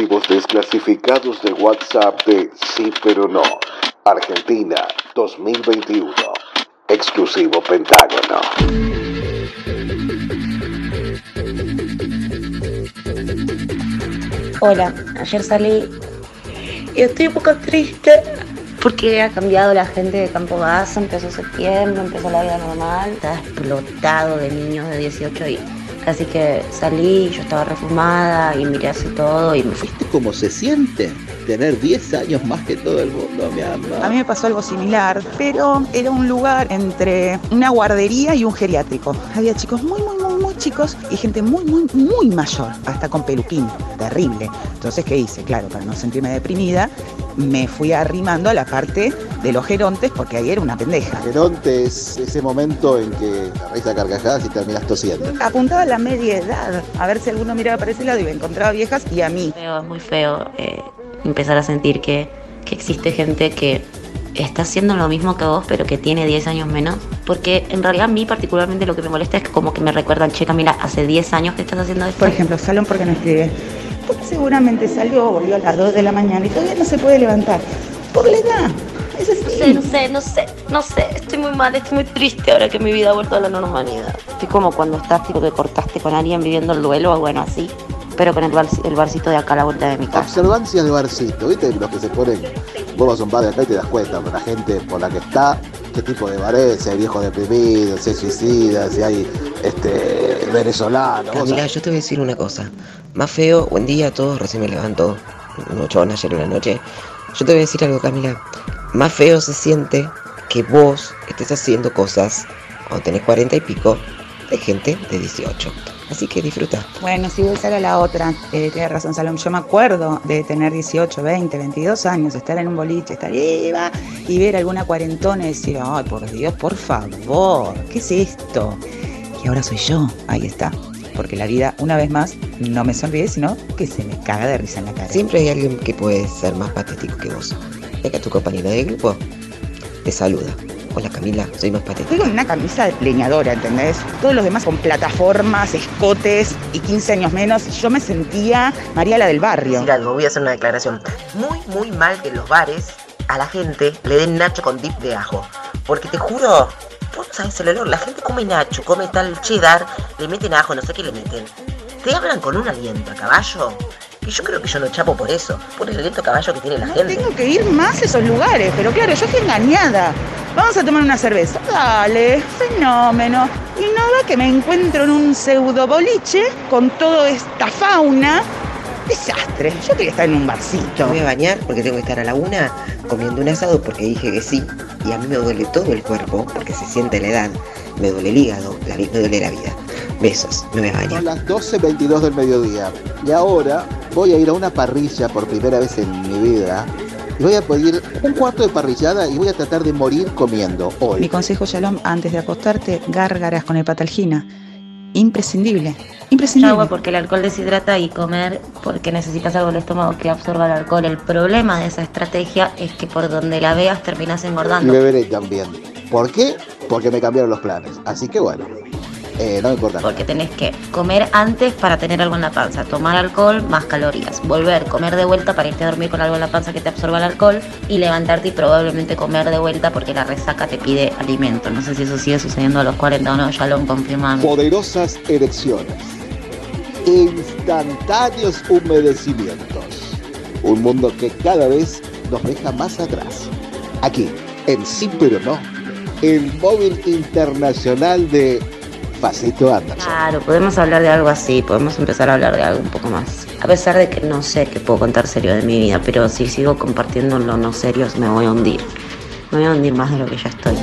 archivos desclasificados de WhatsApp de Sí pero no. Argentina 2021. Exclusivo Pentágono. Hola, ayer salí y estoy un poco triste porque ha cambiado la gente de Campo Basso, empezó septiembre, empezó la vida normal, está explotado de niños de 18 y Así que salí, yo estaba reformada y miré así todo y me fui. ¿Viste cómo se siente tener 10 años más que todo el mundo, mi amor? A mí me pasó algo similar, pero era un lugar entre una guardería y un geriátrico. Había chicos muy, muy, muy chicos y gente muy, muy, muy mayor, hasta con peluquín, terrible. Entonces, ¿qué hice? Claro, para no sentirme deprimida, me fui arrimando a la parte de los gerontes porque ahí era una pendeja. Geronte es ese momento en que reís a carcajadas y terminas tosiendo. Apuntaba a la media edad, a ver si alguno miraba para ese lado y me encontraba viejas y a mí. es muy feo eh, empezar a sentir que, que existe gente que está haciendo lo mismo que vos, pero que tiene 10 años menos. Porque en realidad a mí particularmente lo que me molesta es como que me recuerdan, che Camila, hace 10 años que estás haciendo esto. Por ejemplo, Salón porque no escribe. Porque seguramente salió, volvió a las 2 de la mañana y todavía no se puede levantar. Por la edad. Es así. No sé, no sé, no sé, no sé. Estoy muy mal, estoy muy triste ahora que mi vida ha vuelto a la normalidad. Estoy como cuando estás, tipo, que cortaste con alguien viviendo el duelo, o bueno, así pero con el, bar, el barcito de acá a la vuelta de mi casa. Observancias de barcito, ¿viste? Los que se ponen, vos vas a un bar de acá y te das cuenta, la gente por la que está, qué tipo de bar es, si hay viejos deprimidos, si hay suicidas, si hay este, venezolanos. Mira, yo te voy a decir una cosa. Más feo, buen día a todos, recién me levanto, un chabón ayer en la noche. Yo te voy a decir algo, Camila. Más feo se siente que vos estés haciendo cosas cuando tenés cuarenta y pico de gente de 18. Así que disfruta. Bueno, si voy a ser a la otra, eh, tienes razón, Salom. Yo me acuerdo de tener 18, 20, 22 años, estar en un boliche, estar ahí y ver alguna cuarentona y decir, ay, por Dios, por favor, ¿qué es esto? Y ahora soy yo, ahí está. Porque la vida, una vez más, no me sonríe, sino que se me caga de risa en la cara. Siempre hay alguien que puede ser más patético que vos. Ya que tu compañera de grupo te saluda. Hola Camila, soy más patética. Estoy con una camisa de leñadora, ¿entendés? Todos los demás con plataformas, escotes y 15 años menos. Yo me sentía María la del barrio. Decir algo, voy a hacer una declaración. Muy, muy mal que en los bares a la gente le den nacho con dip de ajo. Porque te juro, vos sabes el olor. La gente come nacho, come tal cheddar, le meten ajo, no sé qué le meten. Te hablan con un aliento a caballo. Y yo creo que yo no chapo por eso, por el aliento a caballo que tiene la gente. Tengo que ir más a esos lugares, pero claro, yo estoy engañada. Vamos a tomar una cerveza. Dale, fenómeno. Y nada que me encuentro en un pseudo boliche con toda esta fauna. Desastre. Yo quería estar en un barcito. Me voy a bañar porque tengo que estar a la una comiendo un asado porque dije que sí. Y a mí me duele todo el cuerpo porque se siente la edad. Me duele el hígado, la, me duele la vida. Besos, me voy a bañar. Son las 12.22 del mediodía. Y ahora voy a ir a una parrilla por primera vez en mi vida y voy a pedir un cuarto de parrillada y voy a tratar de morir comiendo hoy. Mi consejo, Shalom, antes de acostarte, gárgaras con hepataljina. Imprescindible, imprescindible. Agua porque el alcohol deshidrata y comer porque necesitas algo en el estómago que absorba el alcohol. El problema de esa estrategia es que por donde la veas terminas engordando. Y beberé también. ¿Por qué? Porque me cambiaron los planes. Así que bueno. Eh, no me importa. Porque tenés que comer antes para tener algo en la panza, tomar alcohol más calorías, volver, comer de vuelta para irte a dormir con algo en la panza que te absorba el alcohol y levantarte y probablemente comer de vuelta porque la resaca te pide alimento. No sé si eso sigue sucediendo a los 40 o no, ya lo han confirmado. Poderosas erecciones. Instantáneos humedecimientos. Un mundo que cada vez nos deja más atrás. Aquí, en Sí pero no, el móvil internacional de Claro, podemos hablar de algo así, podemos empezar a hablar de algo un poco más. A pesar de que no sé qué puedo contar serio de mi vida, pero si sigo compartiendo lo no serio me voy a hundir. Me voy a hundir más de lo que ya estoy.